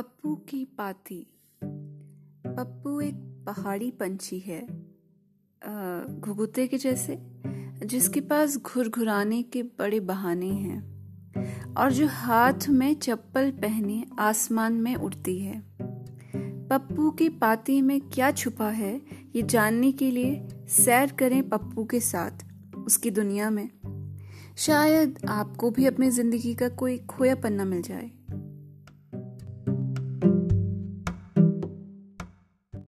पप्पू की पाती। पप्पू एक पहाड़ी पंछी है घुघुते के जैसे, जिसके पास घुरघुराने के बड़े बहाने हैं और जो हाथ में चप्पल पहने आसमान में उड़ती है। पप्पू की पाती में क्या छुपा है, ये जानने के लिए सैर करें पप्पू के साथ उसकी दुनिया में। शायद आपको भी अपनी ज़िंदगी का कोई खोया पन्ना मिल जाए।